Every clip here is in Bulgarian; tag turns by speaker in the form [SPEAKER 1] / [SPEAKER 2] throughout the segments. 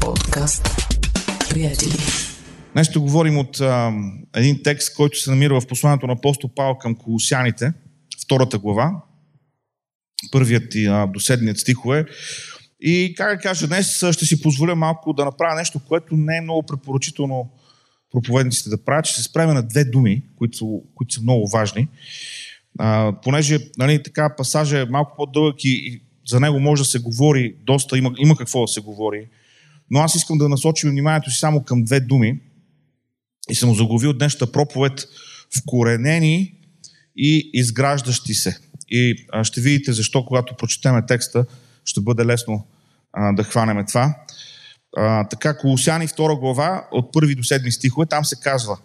[SPEAKER 1] Подкаст. Приятели.
[SPEAKER 2] Днес ще говорим от а, един текст, който се намира в посланието на апостол Павел към Колосяните, втората глава, първият и а, до седмият стихове. И, как да кажа, днес ще си позволя малко да направя нещо, което не е много препоръчително проповедниците да правят. Ще се спреме на две думи, които, които са много важни. А, понеже нали, така пасажа е малко по-дълъг и, и за него може да се говори доста, има, има какво да се говори. Но аз искам да насочим вниманието си само към две думи. И съм заглавил днешната проповед вкоренени и изграждащи се. И а, ще видите защо, когато прочетеме текста, ще бъде лесно а, да хванеме това. А, така, Колосяни 2 глава, от първи до 7 стихове, там се казва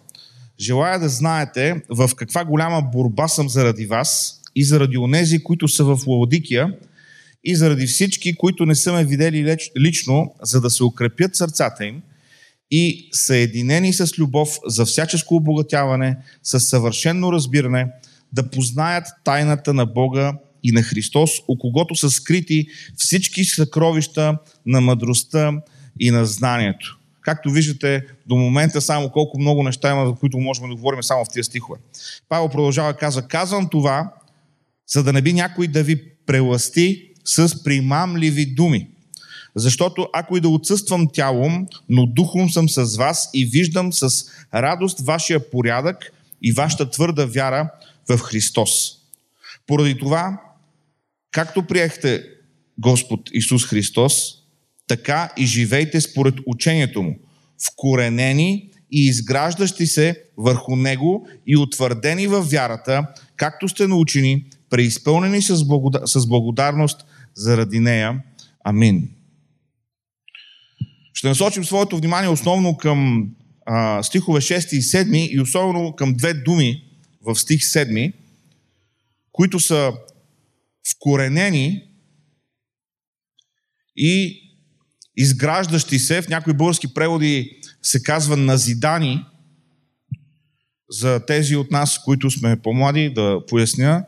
[SPEAKER 2] Желая да знаете в каква голяма борба съм заради вас и заради онези, които са в Лаодикия, и заради всички, които не са ме видели лично, за да се укрепят сърцата им и съединени с любов за всяческо обогатяване, с съвършено разбиране, да познаят тайната на Бога и на Христос, у когото са скрити всички съкровища на мъдростта и на знанието. Както виждате, до момента само колко много неща има, за които можем да говорим само в тия стихове. Павел продължава казва, казвам това, за да не би някой да ви преласти с примамливи думи. Защото ако и да отсъствам тялом, но духом съм с вас и виждам с радост вашия порядък и вашата твърда вяра в Христос. Поради това, както приехте Господ Исус Христос, така и живейте според учението му, вкоренени и изграждащи се върху него и утвърдени във вярата, както сте научени, преизпълнени с, благодар... с благодарност заради нея. Амин. Ще насочим своето внимание основно към а, стихове 6 и 7 и особено към две думи в стих 7, които са вкоренени и изграждащи се. В някои български преводи се казва назидани. За тези от нас, които сме по-млади, да поясня,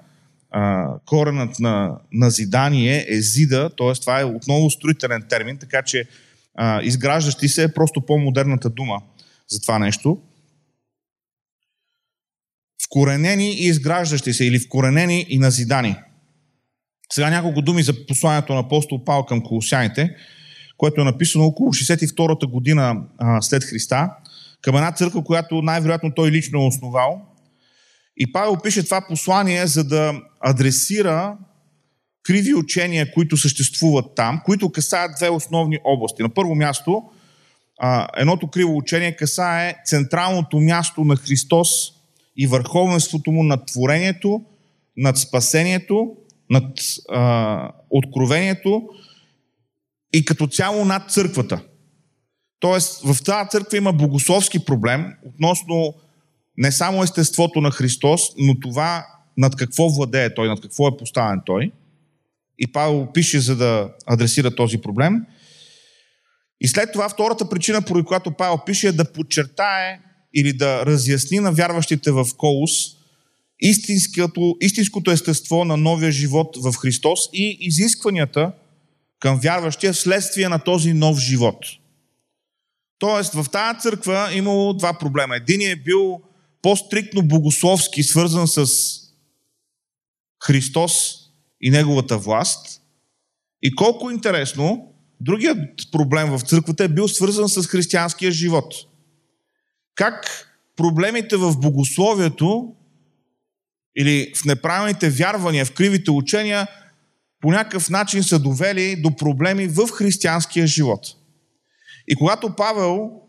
[SPEAKER 2] коренът на назидание е зида, т.е. това е отново строителен термин, така че а, изграждащи се е просто по-модерната дума за това нещо. Вкоренени и изграждащи се, или вкоренени и назидани. Сега няколко думи за посланието на апостол Павел към колосяните, което е написано около 62-та година а, след Христа, към една църква, която най-вероятно той лично е основал. И Павел пише това послание, за да адресира криви учения, които съществуват там, които касаят две основни области. На първо място, едното криво учение касае централното място на Христос и върховенството му над творението, над спасението, над а, откровението и като цяло над църквата. Тоест, в тази църква има богословски проблем относно не само естеството на Христос, но това над какво владее Той, над какво е поставен Той – и Павел пише, за да адресира този проблем. И след това втората причина, поради която Павел пише, е да подчертае или да разясни на вярващите в Колус истинското, истинското естество на новия живот в Христос и изискванията към вярващия вследствие на този нов живот. Тоест, в тази църква имало два проблема. Единият е бил по-стриктно богословски, свързан с Христос и неговата власт. И колко интересно, другият проблем в църквата е бил свързан с християнския живот. Как проблемите в богословието или в неправилните вярвания, в кривите учения, по някакъв начин са довели до проблеми в християнския живот. И когато Павел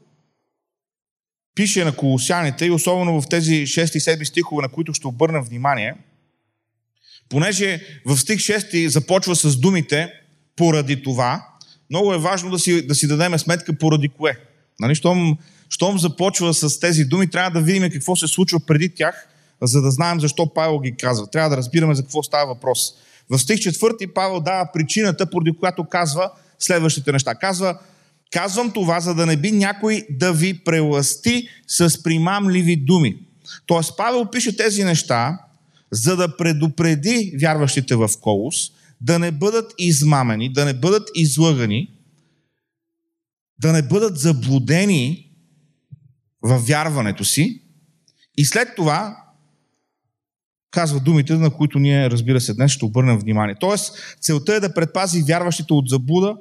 [SPEAKER 2] пише на колосяните, и особено в тези 6 и 7 стихове, на които ще обърна внимание – Понеже в стих 6 започва с думите поради това, много е важно да си, да си дадем сметка поради кое. Нали, щом, щом започва с тези думи, трябва да видим какво се случва преди тях, за да знаем защо Павел ги казва. Трябва да разбираме за какво става въпрос. В стих 4 Павел дава причината, поради която казва следващите неща. Казва, казвам това, за да не би някой да ви преласти с примамливи думи. Тоест Павел пише тези неща, за да предупреди вярващите в Колос да не бъдат измамени, да не бъдат излъгани да не бъдат заблудени в вярването си и след това казва думите, на които ние, разбира се, днес ще обърнем внимание. Тоест, целта е да предпази вярващите от заблуда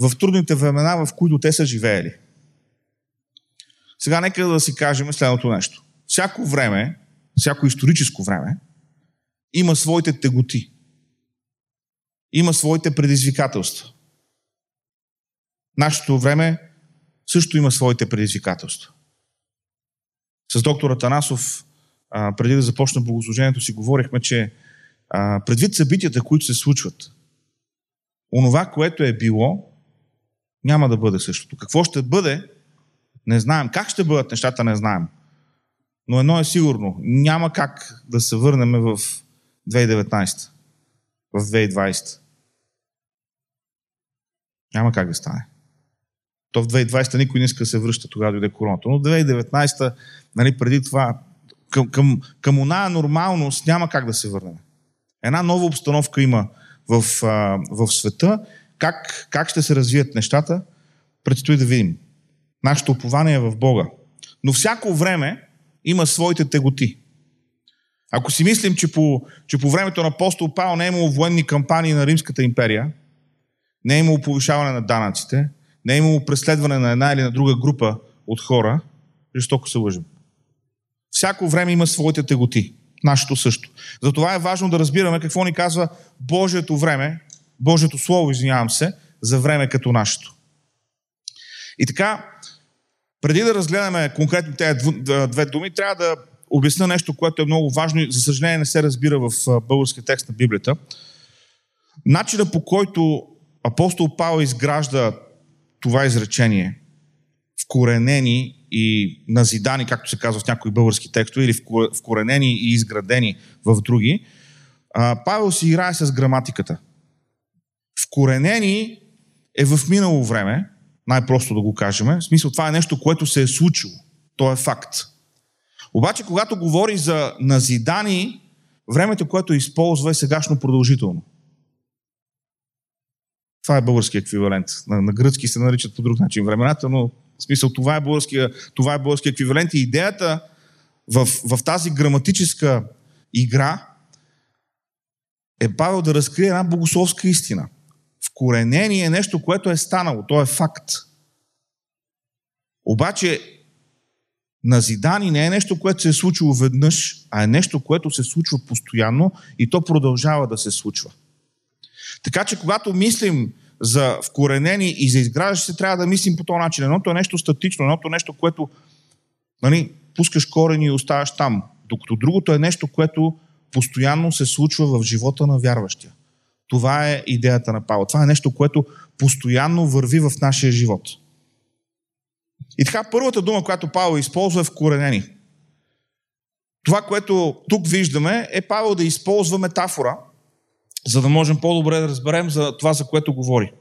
[SPEAKER 2] в трудните времена, в които те са живеели. Сега нека да си кажем следното нещо. Всяко време, всяко историческо време, има своите теготи. Има своите предизвикателства. Нашето време също има своите предизвикателства. С доктор Атанасов, преди да започна богослужението си, говорихме, че предвид събитията, които се случват, онова, което е било, няма да бъде същото. Какво ще бъде, не знаем. Как ще бъдат нещата, не знаем. Но едно е сигурно. Няма как да се върнем в 2019, в 2020. Няма как да стане. То в 2020 никой не иска да се връща, тогава дойде короната. Но в 2019, нали, преди това, към, към, към оная нормалност няма как да се върнем. Една нова обстановка има в, в света. Как, как ще се развият нещата, предстои да видим. Нашето упование е в Бога. Но всяко време има своите теготи. Ако си мислим, че по, че по времето на апостол Павел не е имало военни кампании на Римската империя, не е имало повишаване на данъците, не е имало преследване на една или на друга група от хора, жестоко се лъжим. Всяко време има своите теготи. Нашето също. Затова е важно да разбираме какво ни казва Божието време, Божието Слово, извинявам се, за време като нашето. И така, преди да разгледаме конкретно тези две думи, трябва да обясня нещо, което е много важно и за съжаление не се разбира в българския текст на Библията. Начина по който апостол Павел изгражда това изречение, вкоренени и назидани, както се казва в някои български текстове, или вкоренени и изградени в други, Павел си играе с граматиката. Вкоренени е в минало време, най-просто да го кажем. В смисъл, това е нещо, което се е случило. То е факт. Обаче, когато говори за назидани, времето, което използва е сегашно продължително. Това е български еквивалент. На, на гръцки се наричат по друг начин времената, но в смисъл това е български, това е български еквивалент. И идеята в, в тази граматическа игра е Павел да разкрие една богословска истина. Вкоренение е нещо, което е станало. То е факт. Обаче назидани не е нещо, което се е случило веднъж, а е нещо, което се случва постоянно и то продължава да се случва. Така че, когато мислим за вкоренени и за изграждащи се, трябва да мислим по този начин. Едното е нещо статично, едното е нещо, което нали, пускаш корени и оставаш там. Докато другото е нещо, което постоянно се случва в живота на вярващия. Това е идеята на Павел. Това е нещо, което постоянно върви в нашия живот. И така, първата дума, която Павел използва е вкоренени. Това, което тук виждаме, е Павел да използва метафора – за да можем по-добре да разберем за това, за което говори.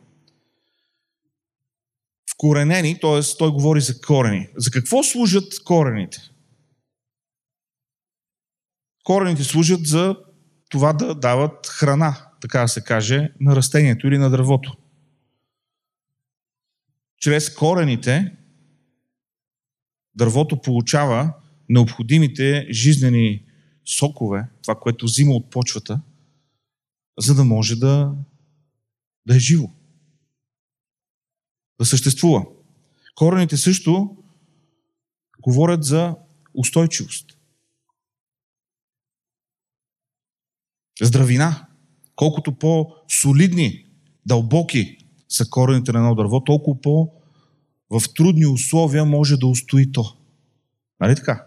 [SPEAKER 2] Вкоренени, т.е. той говори за корени. За какво служат корените? Корените служат за това да дават храна, така да се каже, на растението или на дървото. Чрез корените дървото получава необходимите жизнени сокове, това, което взима от почвата, за да може да, да е живо. Да съществува. Корените също говорят за устойчивост. Здравина. Колкото по-солидни, дълбоки са корените на едно дърво, толкова по- в трудни условия може да устои то. Нали така?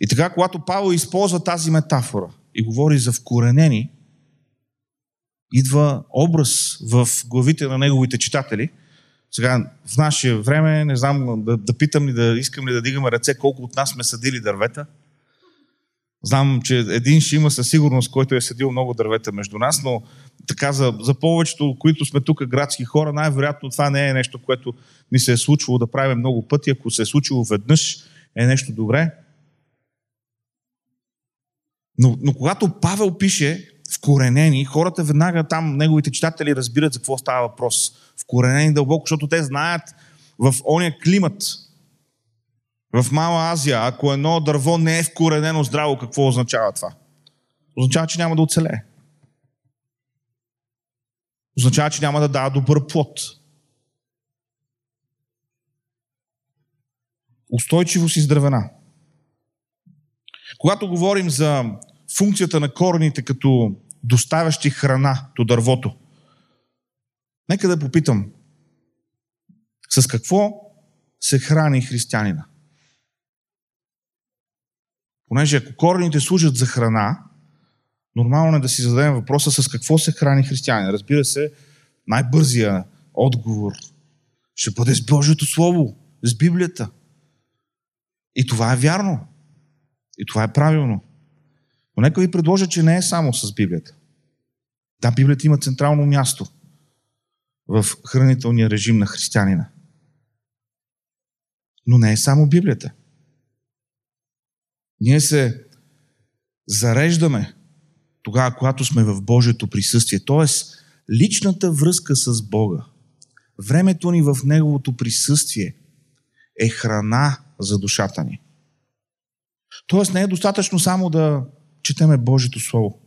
[SPEAKER 2] И така, когато Павел използва тази метафора и говори за вкоренени, идва образ в главите на неговите читатели. Сега, в наше време, не знам да, да питам ли, да искам ли да дигаме ръце, колко от нас сме съдили дървета. Знам, че един ще има със сигурност, който е съдил много дървета между нас, но така за, за повечето, които сме тук градски хора, най-вероятно това не е нещо, което ни се е случвало да правим много пъти. Ако се е случило веднъж, е нещо добре. Но, но когато Павел пише, вкоренени, хората веднага там, неговите читатели разбират за какво става въпрос. Вкоренени дълбоко, защото те знаят в ония климат, в Мала Азия, ако едно дърво не е вкоренено здраво, какво означава това? Означава, че няма да оцелее. Означава, че няма да дава добър плод. Устойчивост и здравена. Когато говорим за функцията на корените като доставящи храна до дървото, нека да попитам, с какво се храни християнина? Понеже ако корените служат за храна, нормално е да си зададем въпроса с какво се храни християнин. Разбира се, най-бързия отговор ще бъде с Божието Слово, с Библията. И това е вярно. И това е правилно. Но нека ви предложа, че не е само с Библията. Да, Библията има централно място в хранителния режим на християнина. Но не е само Библията. Ние се зареждаме тогава, когато сме в Божието присъствие. Тоест, личната връзка с Бога, времето ни в Неговото присъствие е храна за душата ни. Тоест, не е достатъчно само да четеме Божието Слово.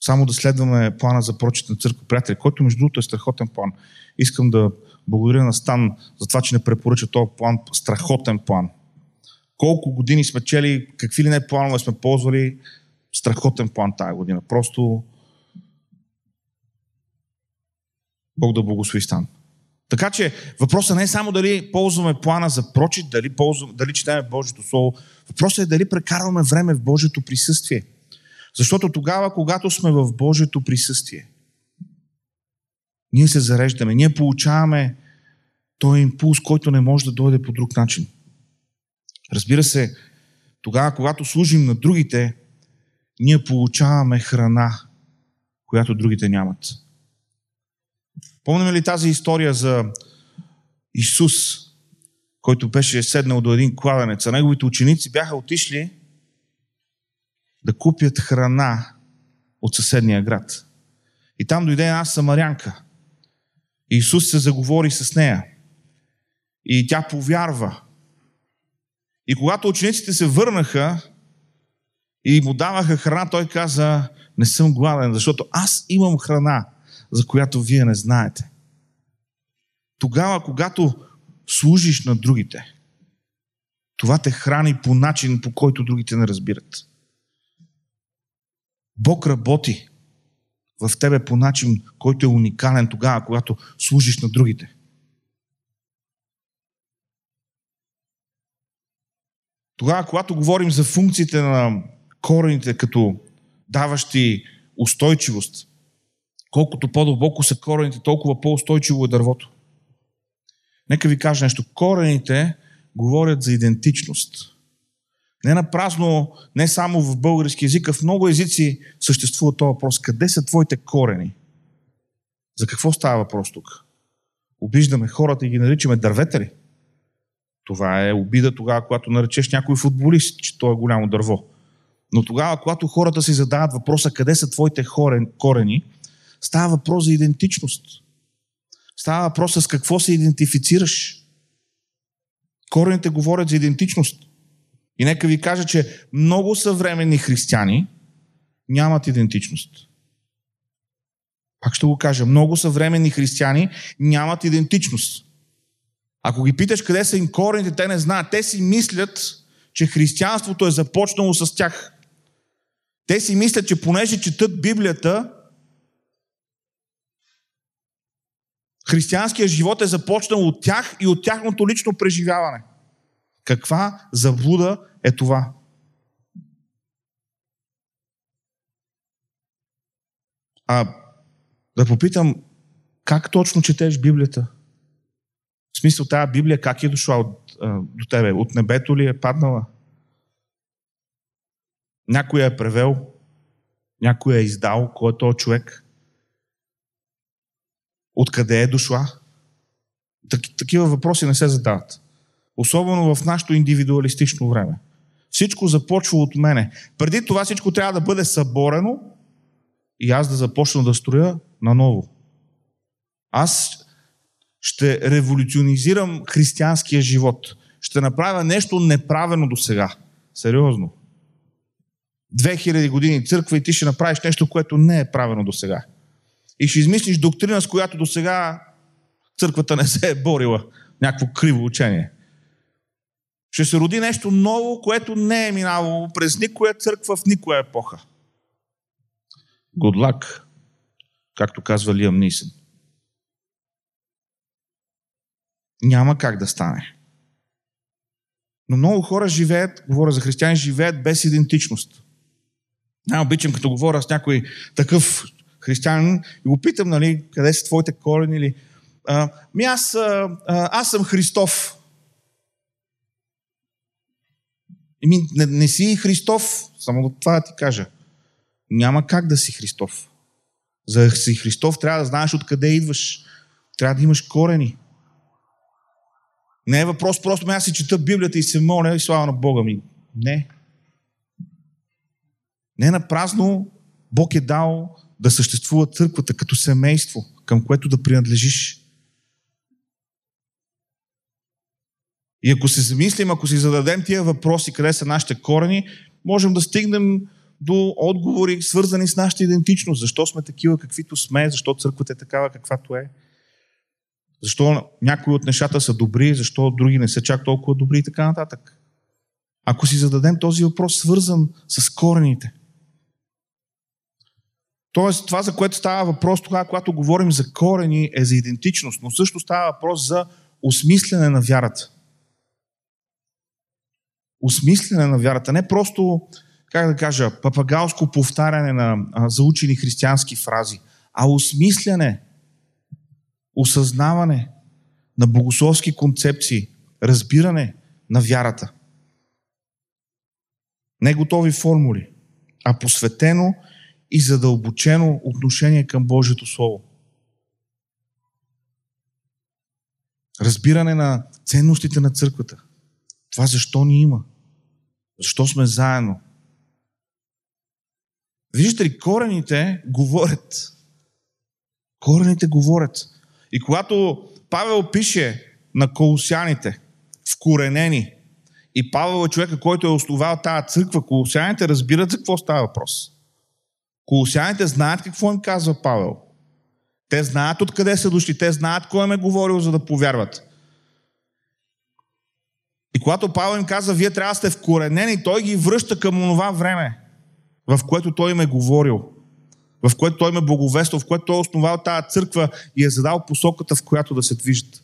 [SPEAKER 2] Само да следваме плана за прочит на църква, приятели, който между другото е страхотен план. Искам да благодаря на Стан за това, че не препоръча този план, страхотен план. Колко години сме чели, какви ли не планове сме ползвали, страхотен план тази година. Просто Бог да благослови Стан. Така че въпросът не е само дали ползваме плана за прочит, дали, ползваме, дали четеме Божието Слово. Въпросът е дали прекарваме време в Божието присъствие. Защото тогава, когато сме в Божието присъствие, ние се зареждаме, ние получаваме този импулс, който не може да дойде по друг начин. Разбира се, тогава, когато служим на другите, ние получаваме храна, която другите нямат. Помним ли тази история за Исус, който беше седнал до един кладенец, а неговите ученици бяха отишли да купят храна от съседния град. И там дойде една самарянка. Исус се заговори с нея. И тя повярва. И когато учениците се върнаха и му даваха храна, той каза, не съм гладен, защото аз имам храна, за която вие не знаете. Тогава, когато служиш на другите, това те храни по начин, по който другите не разбират. Бог работи в тебе по начин, който е уникален тогава, когато служиш на другите. Тогава, когато говорим за функциите на корените като даващи устойчивост, колкото по-дълбоко са корените, толкова по-устойчиво е дървото. Нека ви кажа нещо. Корените говорят за идентичност. Не на празно, не само в български язик, а в много езици съществува този въпрос. Къде са твоите корени? За какво става въпрос тук? Обиждаме хората и ги наричаме дърветели. Това е обида тогава, когато наречеш някой футболист, че той е голямо дърво. Но тогава, когато хората си задават въпроса къде са твоите корени, става въпрос за идентичност. Става въпрос с какво се идентифицираш. Корените говорят за идентичност. И нека ви кажа, че много съвременни християни нямат идентичност. Пак ще го кажа, много съвременни християни нямат идентичност. Ако ги питаш къде са им корените, те не знаят. Те си мислят, че християнството е започнало с тях. Те си мислят, че понеже четат Библията, християнският живот е започнал от тях и от тяхното лично преживяване. Каква заблуда е това? А да попитам, как точно четеш Библията? В смисъл, тази Библия как е дошла от, до тебе? От небето ли е паднала? Някой е превел? Някой е издал? Кой е този човек? Откъде е дошла? Такива въпроси не се задават. Особено в нашето индивидуалистично време. Всичко започва от мене. Преди това всичко трябва да бъде съборено и аз да започна да строя наново. Аз ще революционизирам християнския живот. Ще направя нещо неправено до сега. Сериозно. 2000 години църква и ти ще направиш нещо, което не е правено до сега. И ще измислиш доктрина, с която до сега църквата не се е борила. Някакво криво учение. Ще се роди нещо ново, което не е минало през никоя църква в никоя епоха. Good luck, както казва Лиам Нисън. Няма как да стане. Но много хора живеят, говоря за християни, живеят без идентичност. Най обичам, като говоря с някой такъв християнин и го питам, нали, къде са твоите корени или... Ми аз, а, аз съм Христов. Еми, не, не си Христов, само това да ти кажа. Няма как да си Христов. За да си Христов трябва да знаеш откъде идваш. Трябва да имаш корени. Не е въпрос просто, аз си чета Библията и се моля и слава на Бога ми. Не. Не на празно Бог е дал да съществува църквата като семейство, към което да принадлежиш. И ако се замислим, ако си зададем тия въпроси, къде са нашите корени, можем да стигнем до отговори, свързани с нашата идентичност. Защо сме такива, каквито сме, защо църквата е такава, каквато е. Защо някои от нещата са добри, защо други не са чак толкова добри и така нататък. Ако си зададем този въпрос, свързан с корените. Тоест, това, за което става въпрос тогава, когато говорим за корени, е за идентичност, но също става въпрос за осмислене на вярата. Осмислене на вярата. Не просто, как да кажа, папагалско повтаряне на заучени християнски фрази, а осмислене осъзнаване на богословски концепции, разбиране на вярата. Не готови формули, а посветено и задълбочено отношение към Божието Слово. Разбиране на ценностите на църквата. Това защо ни има? Защо сме заедно? Виждате ли, корените говорят. Корените говорят. И когато Павел пише на колосяните, вкоренени, и Павел е човека, който е основал тази църква, колосяните разбират за какво става въпрос. Колосяните знаят какво им казва Павел. Те знаят откъде са дошли, те знаят кой им е говорил, за да повярват. И когато Павел им казва, вие трябва да сте вкоренени, той ги връща към онова време, в което той им е говорил в което той ме благовества, в което той е основал тази църква и е задал посоката, в която да се движат.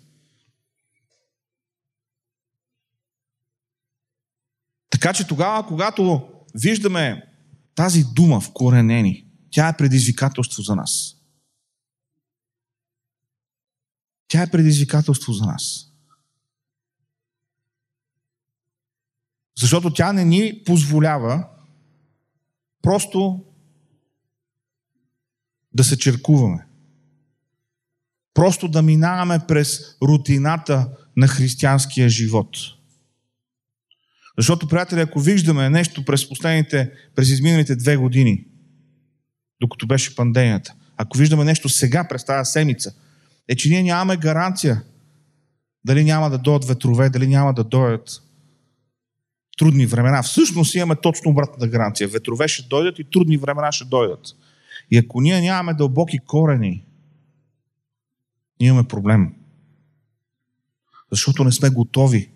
[SPEAKER 2] Така че тогава, когато виждаме тази дума в коренени, тя е предизвикателство за нас. Тя е предизвикателство за нас. Защото тя не ни позволява просто да се черкуваме. Просто да минаваме през рутината на християнския живот. Защото, приятели, ако виждаме нещо през последните, през изминалите две години, докато беше пандемията, ако виждаме нещо сега, през тази седмица, е, че ние нямаме гаранция дали няма да дойдат ветрове, дали няма да дойдат трудни времена. Всъщност имаме точно обратната гаранция. Ветрове ще дойдат и трудни времена ще дойдат. И ако ние нямаме дълбоки корени, имаме проблем. Защото не сме готови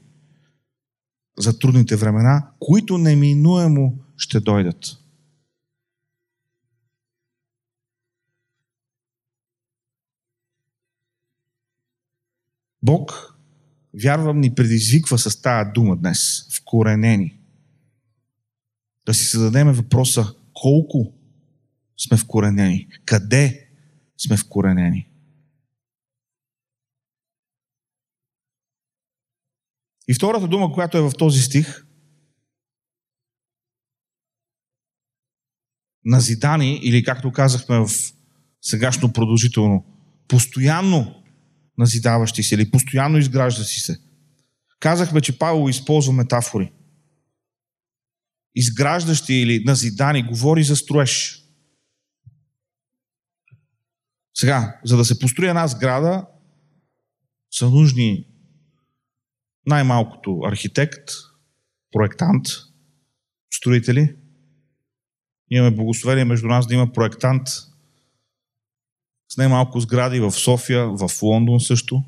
[SPEAKER 2] за трудните времена, които неминуемо ще дойдат. Бог, вярвам, ни предизвиква с тази дума днес, вкоренени. Да си зададеме въпроса колко сме вкоренени? Къде сме вкоренени? И втората дума, която е в този стих, назидани, или както казахме в сегашно продължително, постоянно назидаващи се или постоянно изграждащи се. Казахме, че Павел използва метафори. Изграждащи или назидани говори за строеж. Сега, за да се построи една сграда, са нужни най-малкото архитект, проектант, строители. Имаме благословение между нас да има проектант с най-малко сгради в София, в Лондон също.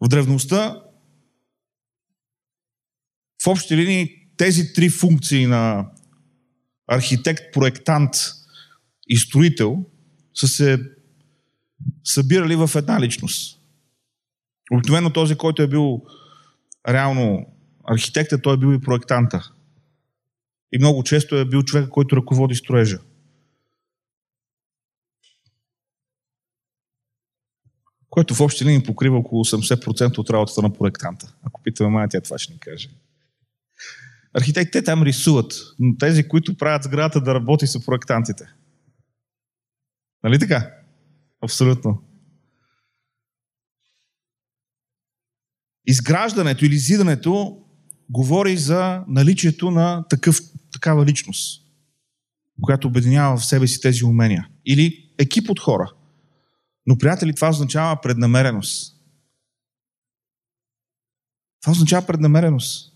[SPEAKER 2] В древността в общи линии тези три функции на архитект, проектант и строител са се събирали в една личност. Обикновено този, който е бил реално архитекта, той е бил и проектанта. И много често е бил човек, който ръководи строежа. Който в общи линии покрива около 80% от работата на проектанта. Ако питаме мая, тя това ще ни каже. Архитектите там рисуват, но тези, които правят сградата да работи, са проектантите. Нали така? Абсолютно. Изграждането или зидането говори за наличието на такъв, такава личност, която обединява в себе си тези умения. Или екип от хора. Но, приятели, това означава преднамереност. Това означава преднамереност.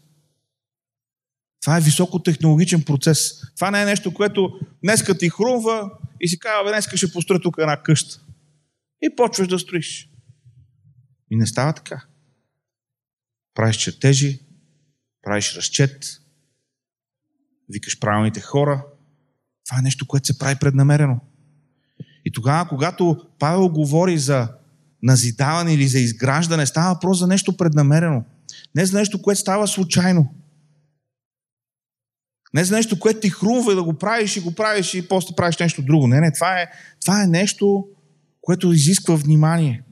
[SPEAKER 2] Това е високотехнологичен процес. Това не е нещо, което днеска ти хрумва и си казва, днеска ще построя тук една къща. И почваш да строиш. И не става така. Правиш чертежи, правиш разчет, викаш правилните хора. Това е нещо, което се прави преднамерено. И тогава, когато Павел говори за назидаване или за изграждане, става въпрос за нещо преднамерено. Не за нещо, което става случайно. Не за нещо, което ти хрумва да го правиш и го правиш и после правиш нещо друго. Не, не, това е, това е нещо, което изисква внимание.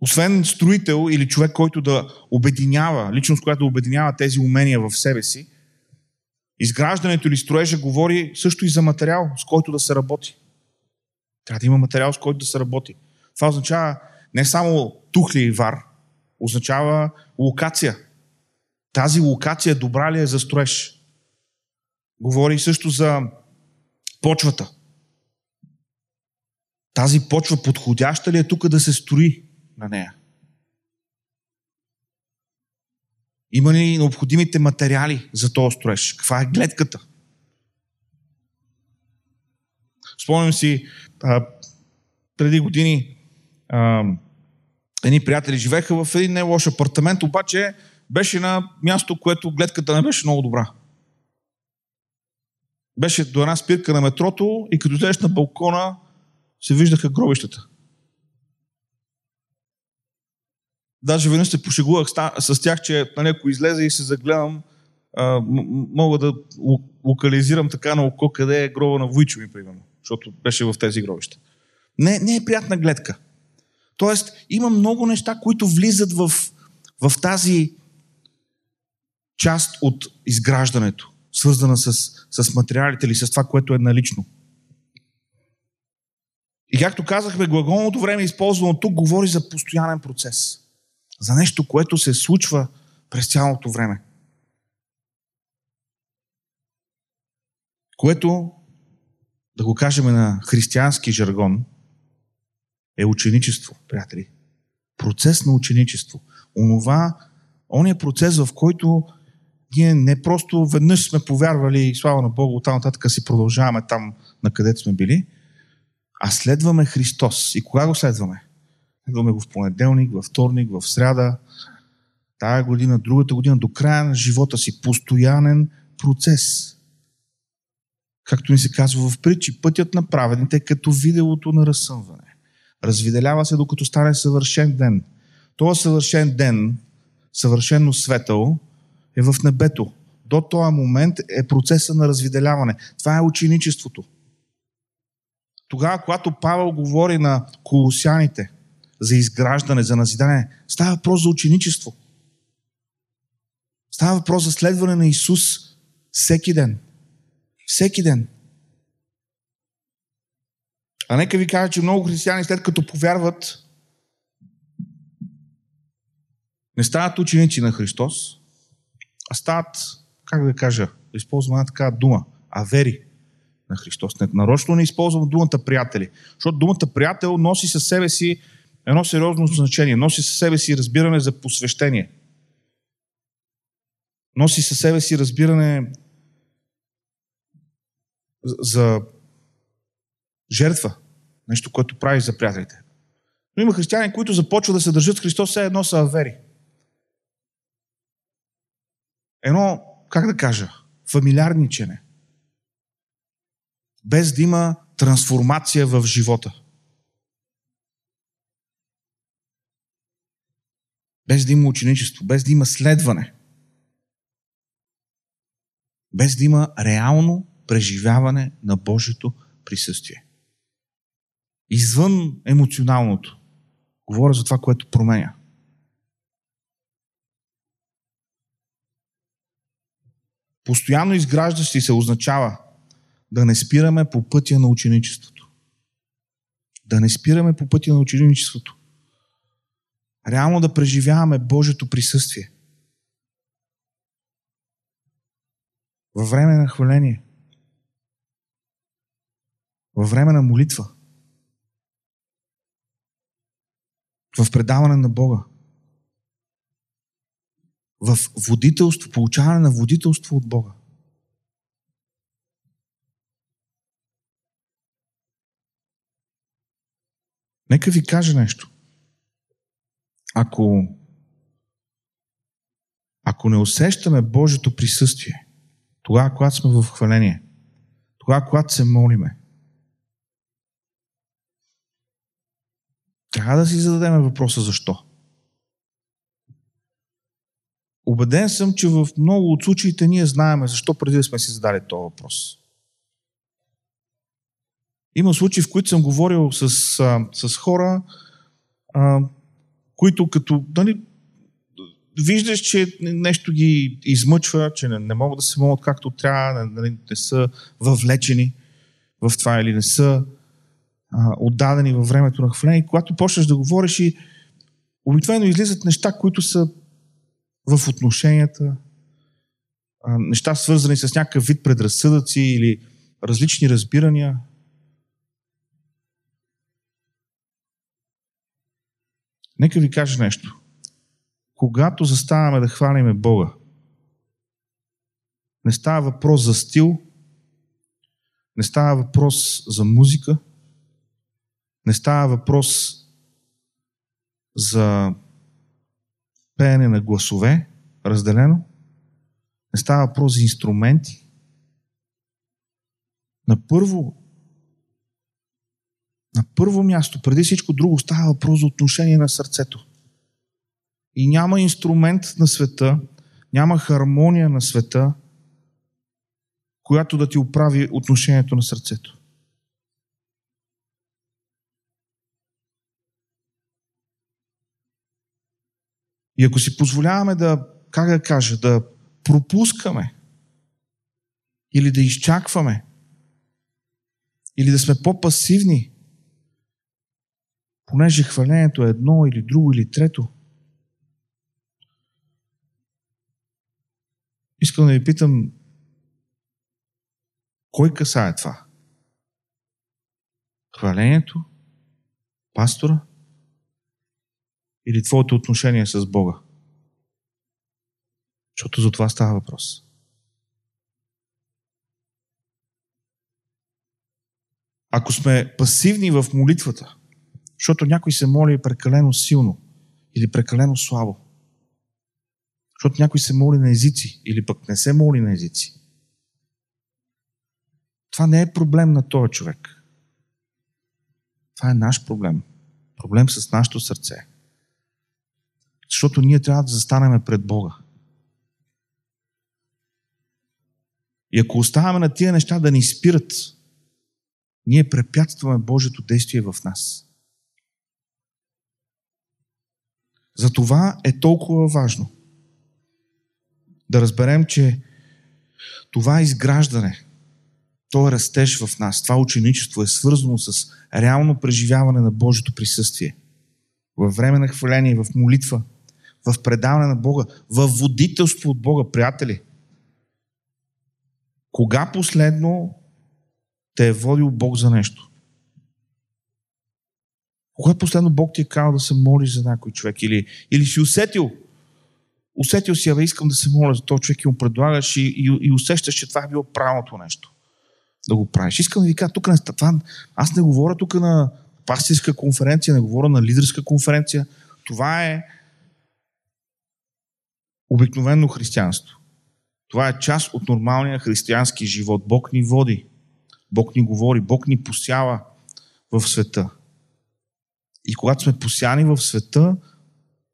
[SPEAKER 2] Освен строител или човек, който да обединява, личност, която да обединява тези умения в себе си, изграждането или строежа говори също и за материал, с който да се работи. Трябва да има материал, с който да се работи. Това означава не само тухли и вар, означава локация. Тази локация добра ли е за строеж? Говори също за почвата. Тази почва подходяща ли е тук да се строи на нея? Има ли необходимите материали за този строеж? Каква е гледката? Спомням си, а, преди години а, едни приятели живееха в един не лош апартамент, обаче беше на място, което гледката не беше много добра. Беше до една спирка на метрото и като излезеш на балкона се виждаха гробищата. Даже веднъж се пошегувах с тях, че на някой излезе и се загледам, а, мога да локализирам така на око къде е гроба на Войчо ми, примерно, защото беше в тези гробища. Не, не е приятна гледка. Тоест, има много неща, които влизат в, в тази част от изграждането, свързана с, с материалите или с това, което е налично. И както казахме, глаголното време, използвано тук, говори за постоянен процес. За нещо, което се случва през цялото време. Което, да го кажем на християнски жаргон, е ученичество, приятели. Процес на ученичество. Онова, ония процес, в който ние не просто веднъж сме повярвали и слава на Бога, оттам нататък си продължаваме там, на където сме били, а следваме Христос. И кога го следваме? Следваме го в понеделник, във вторник, в сряда, тая година, другата година, до края на живота си. Постоянен процес. Както ни се казва в притчи, пътят на праведните е като виделото на разсъмване. Развиделява се, докато стане съвършен ден. Това съвършен ден, съвършено светъл, е в небето. До този момент е процеса на развиделяване. Това е ученичеството. Тогава, когато Павел говори на колосяните за изграждане, за назидание, става въпрос за ученичество. Става въпрос за следване на Исус всеки ден. Всеки ден. А нека ви кажа, че много християни след като повярват, не стават ученици на Христос, стават, как да кажа, да използвам една такава дума, авери. на Христос. Нарочно не използвам думата приятели, защото думата приятел носи със себе си едно сериозно значение, носи със себе си разбиране за посвещение. Носи със себе си разбиране за жертва. Нещо, което прави за приятелите. Но има християни, които започват да се държат Христос, все едно са авери. Едно, как да кажа, фамилиарничене. Без да има трансформация в живота. Без да има ученичество, без да има следване. Без да има реално преживяване на Божието присъствие. Извън емоционалното. Говоря за това, което променя. Постоянно изграждащи се означава да не спираме по пътя на ученичеството. Да не спираме по пътя на ученичеството. Реално да преживяваме Божието присъствие. Във време на хваление. Във време на молитва. В предаване на Бога. В водителство, получаване на водителство от Бога. Нека ви кажа нещо. Ако, ако не усещаме Божието присъствие, тогава, когато сме в хваление, тогава, когато се молиме, трябва да си зададем въпроса защо. Обеден съм, че в много от случаите ние знаеме защо преди да сме си задали този въпрос. Има случаи, в които съм говорил с, с хора, а, които като нали, виждаш, че нещо ги измъчва, че не, не могат да се молят както трябва, не, не, не са въвлечени в това или не са а, отдадени във времето на хваление. Когато почнеш да говориш и обикновено излизат неща, които са в отношенията, неща свързани с някакъв вид предразсъдъци или различни разбирания – Нека ви кажа нещо. Когато заставаме да хвалиме Бога, не става въпрос за стил, не става въпрос за музика, не става въпрос за пеене на гласове, разделено. Не става въпрос за инструменти. На първо на първо място, преди всичко друго, става въпрос за отношение на сърцето. И няма инструмент на света, няма хармония на света, която да ти оправи отношението на сърцето. И ако си позволяваме да, как да кажа, да пропускаме или да изчакваме, или да сме по-пасивни понеже хвалението е едно или друго или трето. Искам да ви питам, кой касае това? Хвалението? Пастора? Или твоето отношение с Бога? Защото за това става въпрос. Ако сме пасивни в молитвата, защото някой се моли прекалено силно или прекалено слабо. Защото някой се моли на езици или пък не се моли на езици. Това не е проблем на този човек. Това е наш проблем. Проблем с нашето сърце. Защото ние трябва да застанеме пред Бога. И ако оставаме на тия неща да ни спират, ние препятстваме Божието действие в нас. Затова е толкова важно да разберем, че това изграждане, то е растеж в нас, това ученичество е свързано с реално преживяване на Божието присъствие. Във време на хваление, в молитва, в предаване на Бога, в водителство от Бога, приятели. Кога последно те е водил Бог за нещо? Когато последно Бог ти е казал да се молиш за някой човек или, или си усетил, усетил си, абе, искам да се моля за този човек и му предлагаш и, и, и усещаш, че това е било правилното нещо да го правиш. Искам да ви кажа, тук на това, аз не говоря тук на пастирска конференция, не говоря на лидерска конференция. Това е обикновено християнство. Това е част от нормалния християнски живот. Бог ни води, Бог ни говори, Бог ни посява в света. И когато сме посяни в света,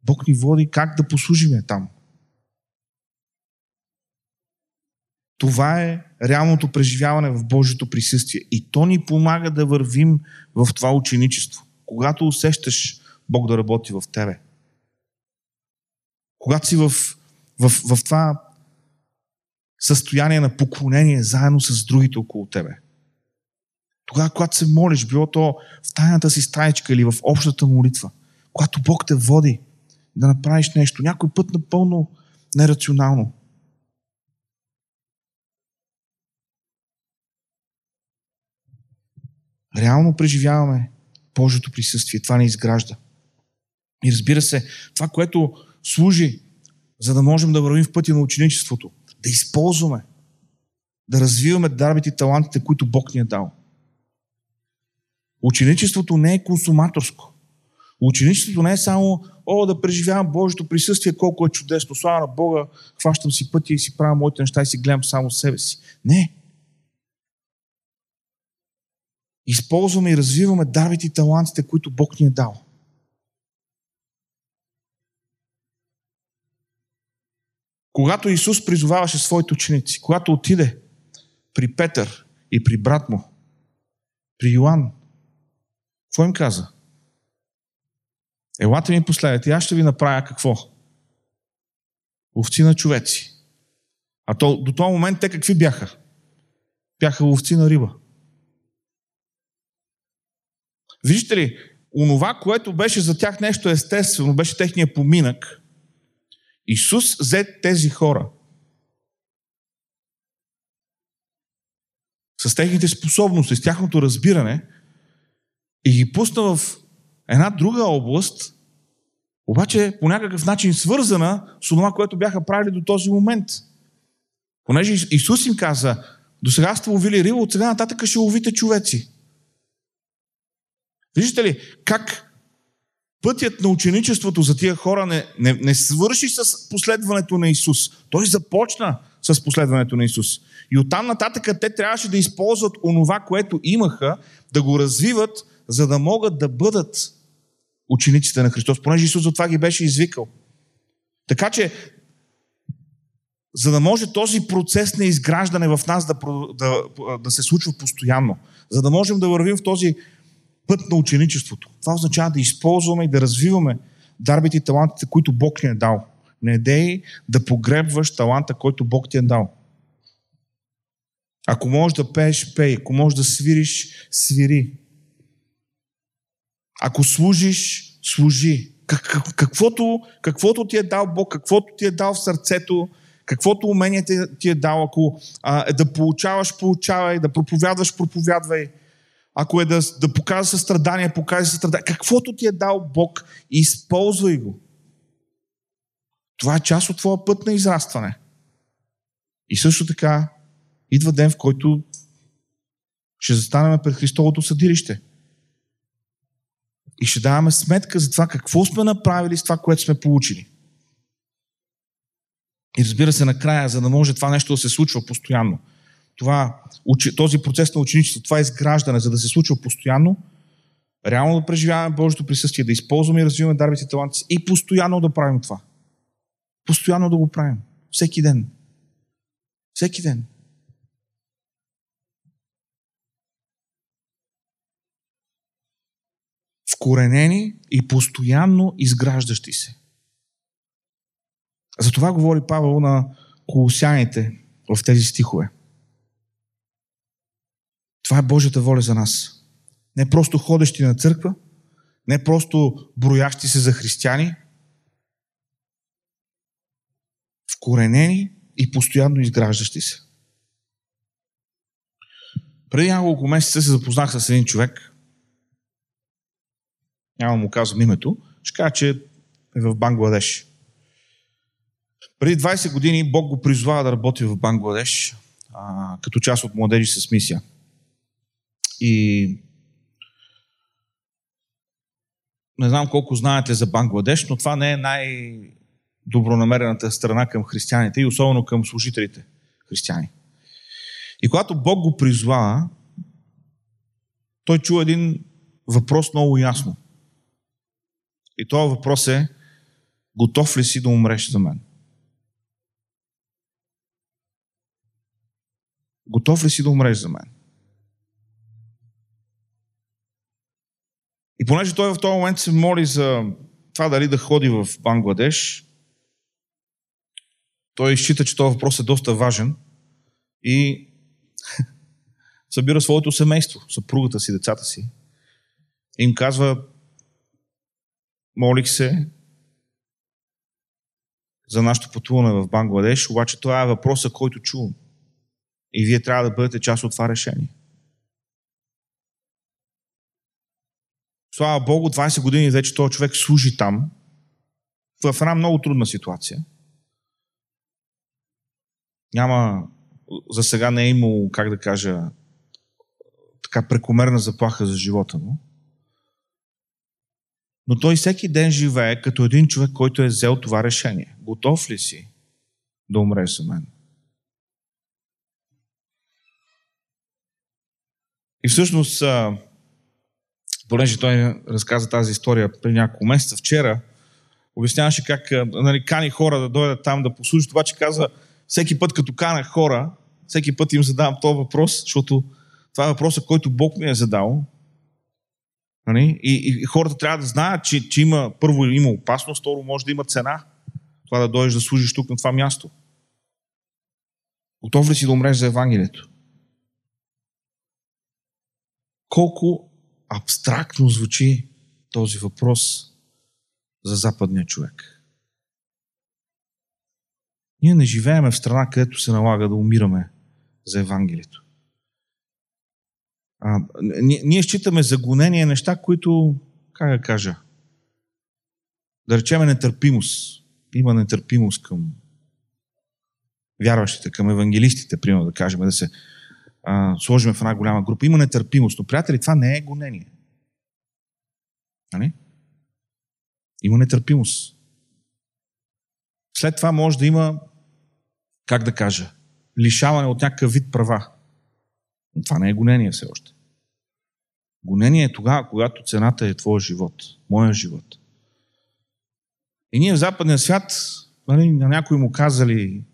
[SPEAKER 2] Бог ни води как да послужиме там. Това е реалното преживяване в Божието присъствие. И то ни помага да вървим в това ученичество. Когато усещаш Бог да работи в тебе. Когато си в, в, в това състояние на поклонение заедно с другите около тебе. Тогава, когато се молиш, било то в тайната си стаечка или в общата молитва, когато Бог те води да направиш нещо, някой път напълно нерационално. Реално преживяваме Божието присъствие. Това ни изгражда. И разбира се, това, което служи, за да можем да вървим в пътя на ученичеството, да използваме, да развиваме дарбите и талантите, които Бог ни е дал. Ученичеството не е консуматорско. Ученичеството не е само о, да преживявам Божието присъствие, колко е чудесно, слава на Бога, хващам си пътя и си правя моите неща и си гледам само себе си. Не. Използваме и развиваме дарбите и талантите, които Бог ни е дал. Когато Исус призоваваше своите ученици, когато отиде при Петър и при брат му, при Йоанн, какво им каза? Елате ми последете аз ще ви направя какво? Овци на човеци. А то, до този момент те какви бяха? Бяха овци на риба. Виждате ли, онова, което беше за тях нещо естествено, беше техния поминък, Исус взе тези хора с техните способности, с тяхното разбиране и ги пусна в една друга област, обаче по някакъв начин свързана с това, което бяха правили до този момент. Понеже Исус им каза, до сега сте ловили риба, от сега нататък ще ловите човеци. Виждате ли как пътят на ученичеството за тия хора не, не, не свърши с последването на Исус. Той започна с последването на Исус. И оттам нататък те трябваше да използват онова, което имаха, да го развиват, за да могат да бъдат учениците на Христос, понеже Исус от това ги беше извикал. Така че, за да може този процес на изграждане в нас да, да, да се случва постоянно, за да можем да вървим в този път на ученичеството. Това означава да използваме и да развиваме дарбите и талантите, които Бог ни е дал. Не дей да погребваш таланта, който Бог ти е дал. Ако можеш да пееш, пей. Ако можеш да свириш, свири. Ако служиш, служи. Как, каквото, каквото ти е дал Бог, каквото ти е дал в сърцето, каквото умение ти е дал, ако а, е да получаваш, получавай, да проповядваш, проповядвай. Ако е да, да показва състрадание, показва състрадание. Каквото ти е дал Бог, използвай го. Това е част от твоя път на израстване. И също така, идва ден, в който ще застанем пред Христовото съдилище. И ще даваме сметка за това какво сме направили с това, което сме получили. И разбира се, накрая, за да може това нещо да се случва постоянно, това, този процес на ученичество, това изграждане, за да се случва постоянно, реално да преживяваме Божието присъствие, да използваме и развиваме дарбите таланти и постоянно да правим това. Постоянно да го правим. Всеки ден. Всеки ден. Вкоренени и постоянно изграждащи се. За това говори Павел на колосяните в тези стихове. Това е Божията воля за нас. Не просто ходещи на църква, не просто броящи се за християни, вкоренени и постоянно изграждащи се. Преди няколко месеца се запознах с един човек. Няма му казвам името. Ще кажа, че е в Бангладеш. Преди 20 години Бог го призвава да работи в Бангладеш а, като част от младежи с мисия. И не знам колко знаете за Бангладеш, но това не е най-добронамерената страна към християните и особено към служителите християни. И когато Бог го призвава, той чува един въпрос много ясно. И този въпрос е, готов ли си да умреш за мен? Готов ли си да умреш за мен? И понеже той в този момент се моли за това дали да ходи в Бангладеш, той счита, че този въпрос е доста важен и събира своето семейство, съпругата си, децата си. И им казва, молих се за нашето пътуване в Бангладеш, обаче това е въпроса, който чувам. И вие трябва да бъдете част от това решение. Слава Богу, 20 години вече този човек служи там, в една много трудна ситуация. Няма, за сега не е имало, как да кажа, така прекомерна заплаха за живота му. Но той всеки ден живее като един човек, който е взел това решение. Готов ли си да умреш за мен? И всъщност, понеже той разказа тази история преди няколко месеца, вчера, обясняваше как нали, кани хора да дойдат там да послужат, това, че каза, всеки път като канах хора, всеки път им задавам този въпрос, защото това е въпросът, който Бог ми е задал. Нали? И, и, и хората трябва да знаят, че, че има, първо има опасност, второ може да има цена. Това да дойдеш да служиш тук на това място. Готов ли си да умреш за Евангелието? Колко абстрактно звучи този въпрос за западния човек. Ние не живееме в страна, където се налага да умираме за Евангелието. А, ние, ние считаме за гонение неща, които, как да кажа, да речеме нетърпимост. Има нетърпимост към вярващите, към евангелистите, примерно да кажем, да се сложим в една голяма група. Има нетърпимост, но, приятели, това не е гонение. Нали? Има нетърпимост. След това може да има, как да кажа, лишаване от някакъв вид права. Но това не е гонение все още. Гонение е тогава, когато цената е твоя живот, моя живот. И ние в западния свят, нали, на някой му казали,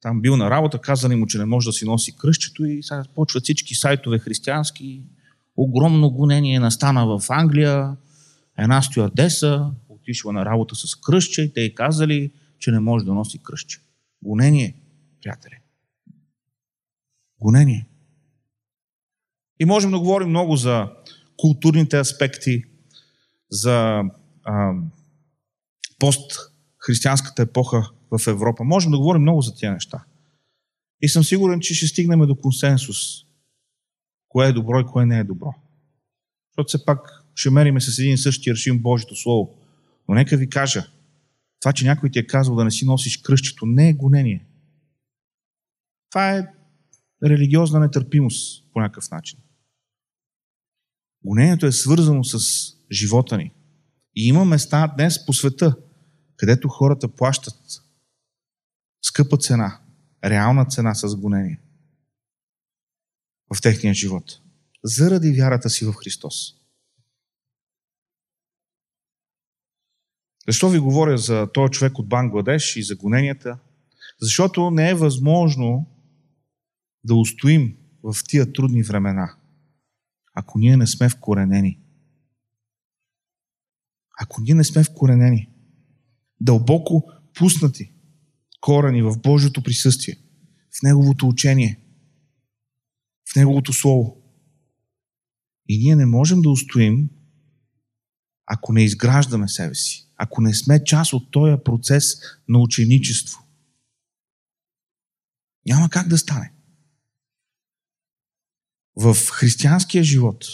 [SPEAKER 2] там бил на работа, казали му, че не може да си носи кръщето и сега почват всички сайтове християнски. Огромно гонение настана в Англия. Една стюардеса отишла на работа с кръща и те й казали, че не може да носи кръща. Гонение, приятели. Гонение. И можем да говорим много за културните аспекти, за а, постхристиянската епоха в Европа. Можем да говорим много за тези неща. И съм сигурен, че ще стигнем до консенсус. Кое е добро и кое не е добро. Защото все пак ще мериме с един и същи решим Божието Слово. Но нека ви кажа, това, че някой ти е казал да не си носиш кръщето, не е гонение. Това е религиозна нетърпимост по някакъв начин. Гонението е свързано с живота ни. И има места днес по света, където хората плащат скъпа цена, реална цена с гонение в техния живот. Заради вярата си в Христос. Защо ви говоря за този човек от Бангладеш и за гоненията? Защото не е възможно да устоим в тия трудни времена, ако ние не сме вкоренени. Ако ние не сме вкоренени, дълбоко пуснати корени в Божието присъствие, в Неговото учение, в Неговото Слово. И ние не можем да устоим, ако не изграждаме себе си, ако не сме част от този процес на ученичество. Няма как да стане. В християнския живот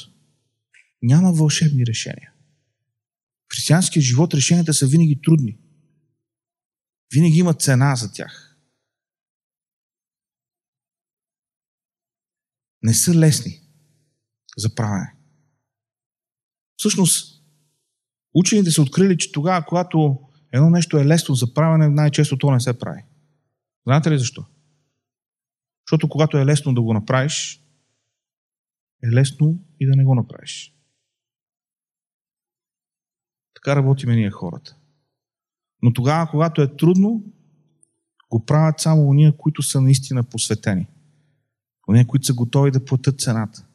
[SPEAKER 2] няма вълшебни решения. В християнския живот решенията са винаги трудни. Винаги има цена за тях. Не са лесни за правене. Всъщност, учените са открили, че тогава, когато едно нещо е лесно за правене, най-често то не се прави. Знаете ли защо? Защото когато е лесно да го направиш, е лесно и да не го направиш. Така работиме ние хората. Но тогава, когато е трудно, го правят само уния, които са наистина посветени. Уния, които са готови да платят цената.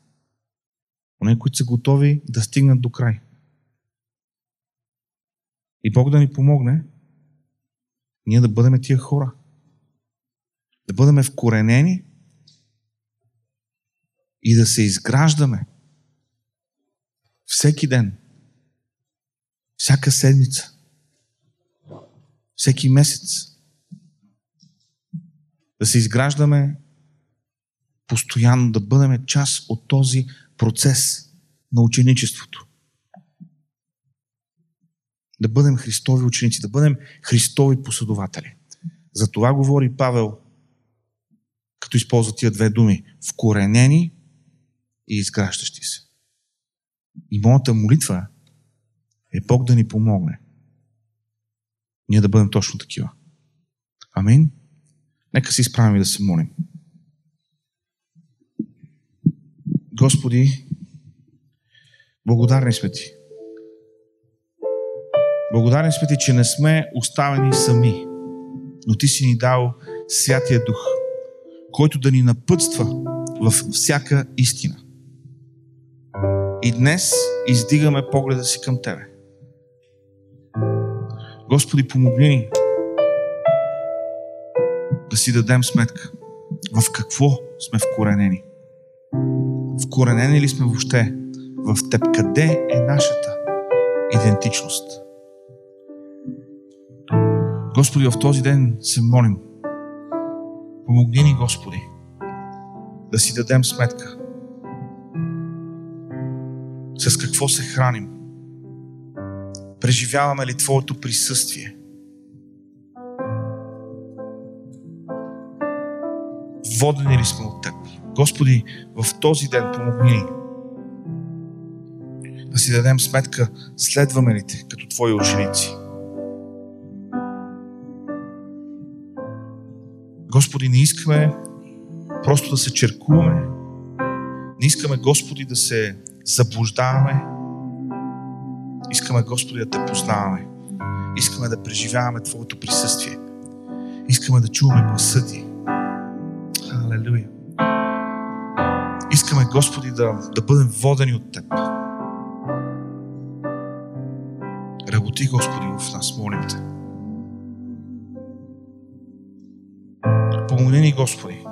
[SPEAKER 2] Уния, които са готови да стигнат до край. И Бог да ни помогне, ние да бъдем тия хора. Да бъдем вкоренени и да се изграждаме всеки ден, всяка седмица, всеки месец. Да се изграждаме постоянно, да бъдем част от този процес на ученичеството. Да бъдем Христови ученици, да бъдем Христови последователи. За това говори Павел, като използва тия две думи. Вкоренени и изграждащи се. И моята молитва е Бог да ни помогне. Ние да бъдем точно такива. Амин. Нека се изправим и да се молим. Господи, благодарни сме Ти. Благодарни сме Ти, че не сме оставени сами, но Ти си ни дал Святия Дух, който да ни напътства в всяка истина. И днес издигаме погледа си към Тебе. Господи, помогни ни да си дадем сметка в какво сме вкоренени. Вкоренени ли сме въобще в Теб? Къде е нашата идентичност? Господи, в този ден се молим. Помогни ни, Господи, да си дадем сметка с какво се храним. Преживяваме ли Твоето присъствие? Водени ли сме от Теб? Господи, в този ден помогни ни да си дадем сметка, следваме ли Те като Твои ученици. Господи, не искаме просто да се черкуваме. Не искаме, Господи, да се заблуждаваме. Искаме, Господи, да Те познаваме. Искаме да преживяваме Твоето присъствие. Искаме да чуваме гласа Ти. Халелуя. Искаме, Господи, да, да бъдем водени от Теб. Работи, Господи, в нас, молим Те. Помогни ни, Господи,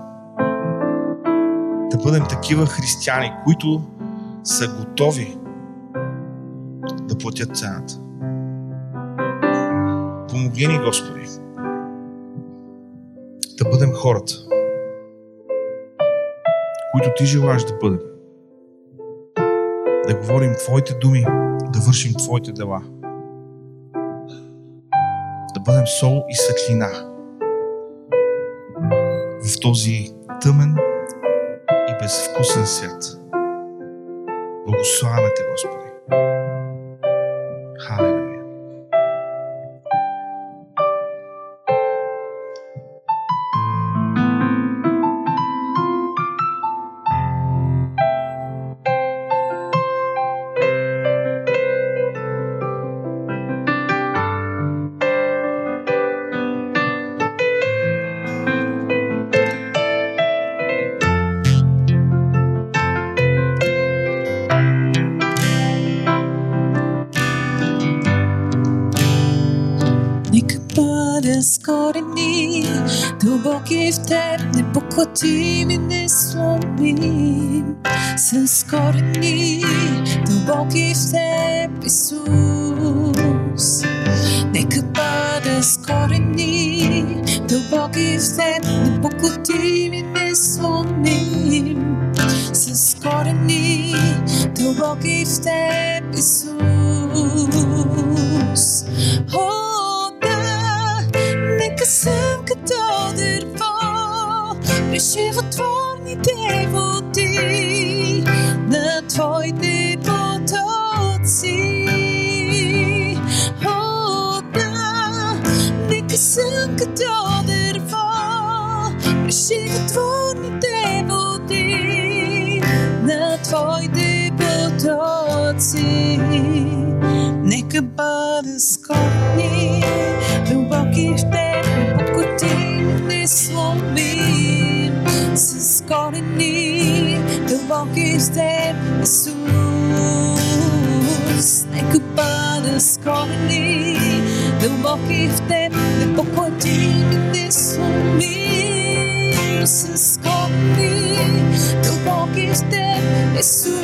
[SPEAKER 2] да бъдем такива християни, които са готови платят цената. Помогни ни, Господи, да бъдем хората, които Ти желаеш да бъдем. Да говорим Твоите думи, да вършим Твоите дела. Да бъдем сол и светлина в този тъмен и безвкусен свят. Благославяме Те, Господи.
[SPEAKER 1] Дълбоки в Теб, Исус. Нека бъда скорени, дълбоки в Теб, не поклати не сломим. С корени, дълбоки в Теб, Исус.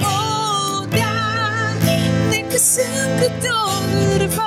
[SPEAKER 1] О, да, нека съм като дърво,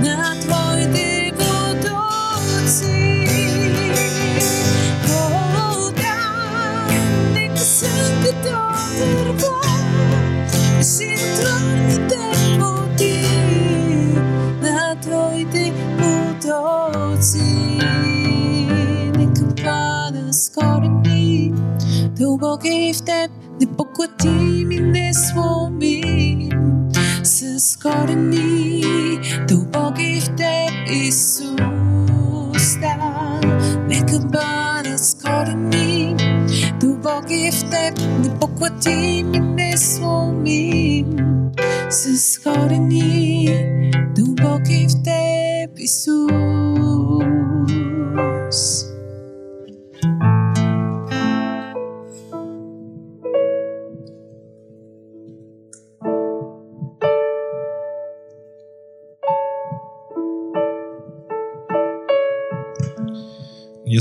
[SPEAKER 1] на Твоите потоци. О, да, нека съм като дърво, при животворните води на Твоите потоци. Нека пада с корени, дълбоки в Теб, не С корени, дълбоки в Теб, Исус. Да, нека бъда с корени, дълбоки в Теб, не поклатим и не сломим. С корени,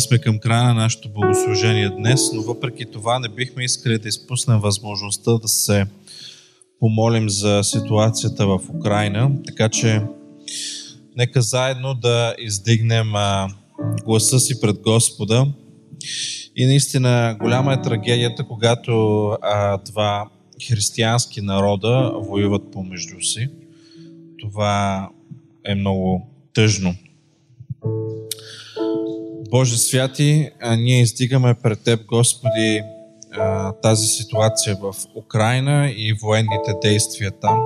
[SPEAKER 3] сме към края на нашето богослужение днес, но въпреки това не бихме искали да изпуснем възможността да се помолим за ситуацията в Украина, така че нека заедно да издигнем а, гласа си пред Господа. И наистина голяма е трагедията, когато а, два християнски народа воюват помежду си. Това е много тъжно. Боже святи, ние издигаме пред Теб, Господи, тази ситуация в Украина и военните действия там.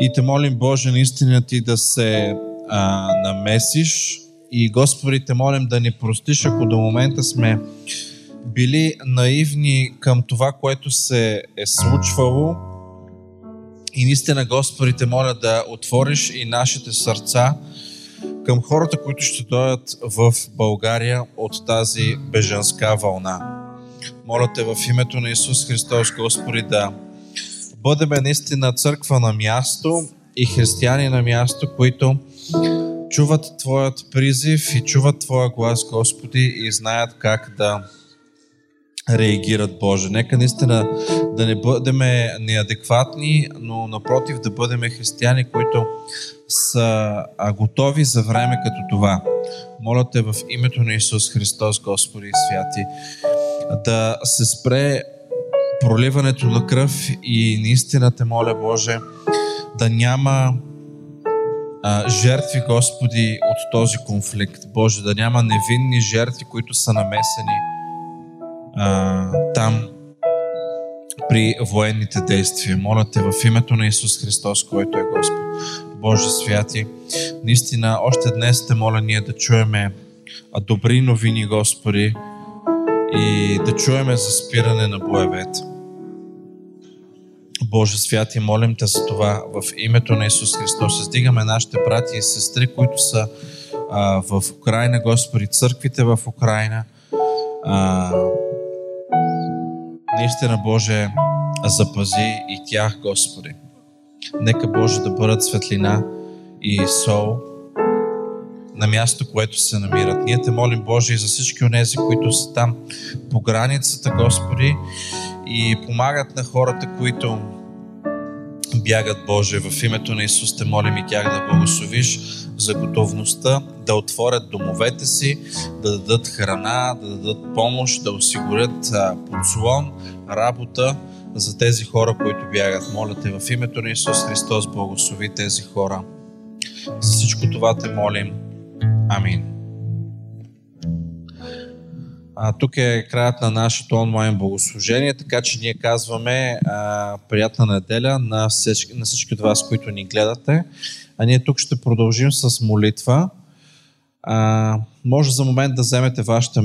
[SPEAKER 3] И те молим, Боже, наистина Ти да се а, намесиш и Господи, те молим да ни простиш, ако до момента сме били наивни към това, което се е случвало. И наистина, Господи, те моля да отвориш и нашите сърца към хората, които ще дойдат в България от тази беженска вълна. Моля те в името на Исус Христос, Господи, да бъдем наистина църква на място и християни на място, които чуват Твоят призив и чуват Твоя глас, Господи, и знаят как да реагират, Боже. Нека наистина да не бъдем неадекватни, но напротив да бъдем християни, които са готови за време като това. Моля те в името на Исус Христос, Господи и святи, да се спре проливането на кръв и наистина те моля, Боже, да няма а, жертви, Господи, от този конфликт. Боже, да няма невинни жертви, които са намесени а, там при военните действия. Моля те в името на Исус Христос, който е Господ. Боже святи, наистина още днес те моля ние да чуеме добри новини, Господи, и да чуеме за спиране на боевете. Боже святи, молим те за това в името на Исус Христос. Издигаме нашите брати и сестри, които са а, в Украина, Господи, църквите в Украина. А, наистина, Боже, запази и тях, Господи. Нека, Боже, да бъдат светлина и сол на място, което се намират. Ние те молим, Боже, и за всички от тези, които са там по границата, Господи, и помагат на хората, които бягат, Боже. В името на Исус те молим и тях да благословиш за готовността да отворят домовете си, да дадат храна, да дадат помощ, да осигурят подслон, работа за тези хора, които бягат. Моля те в името на Исус Христос благослови тези хора. За всичко това те молим. Амин. А, тук е краят на нашето онлайн богослужение, така че ние казваме а, приятна неделя на всички, на всички от вас, които ни гледате. А ние тук ще продължим с молитва. А, може за момент да вземете вашите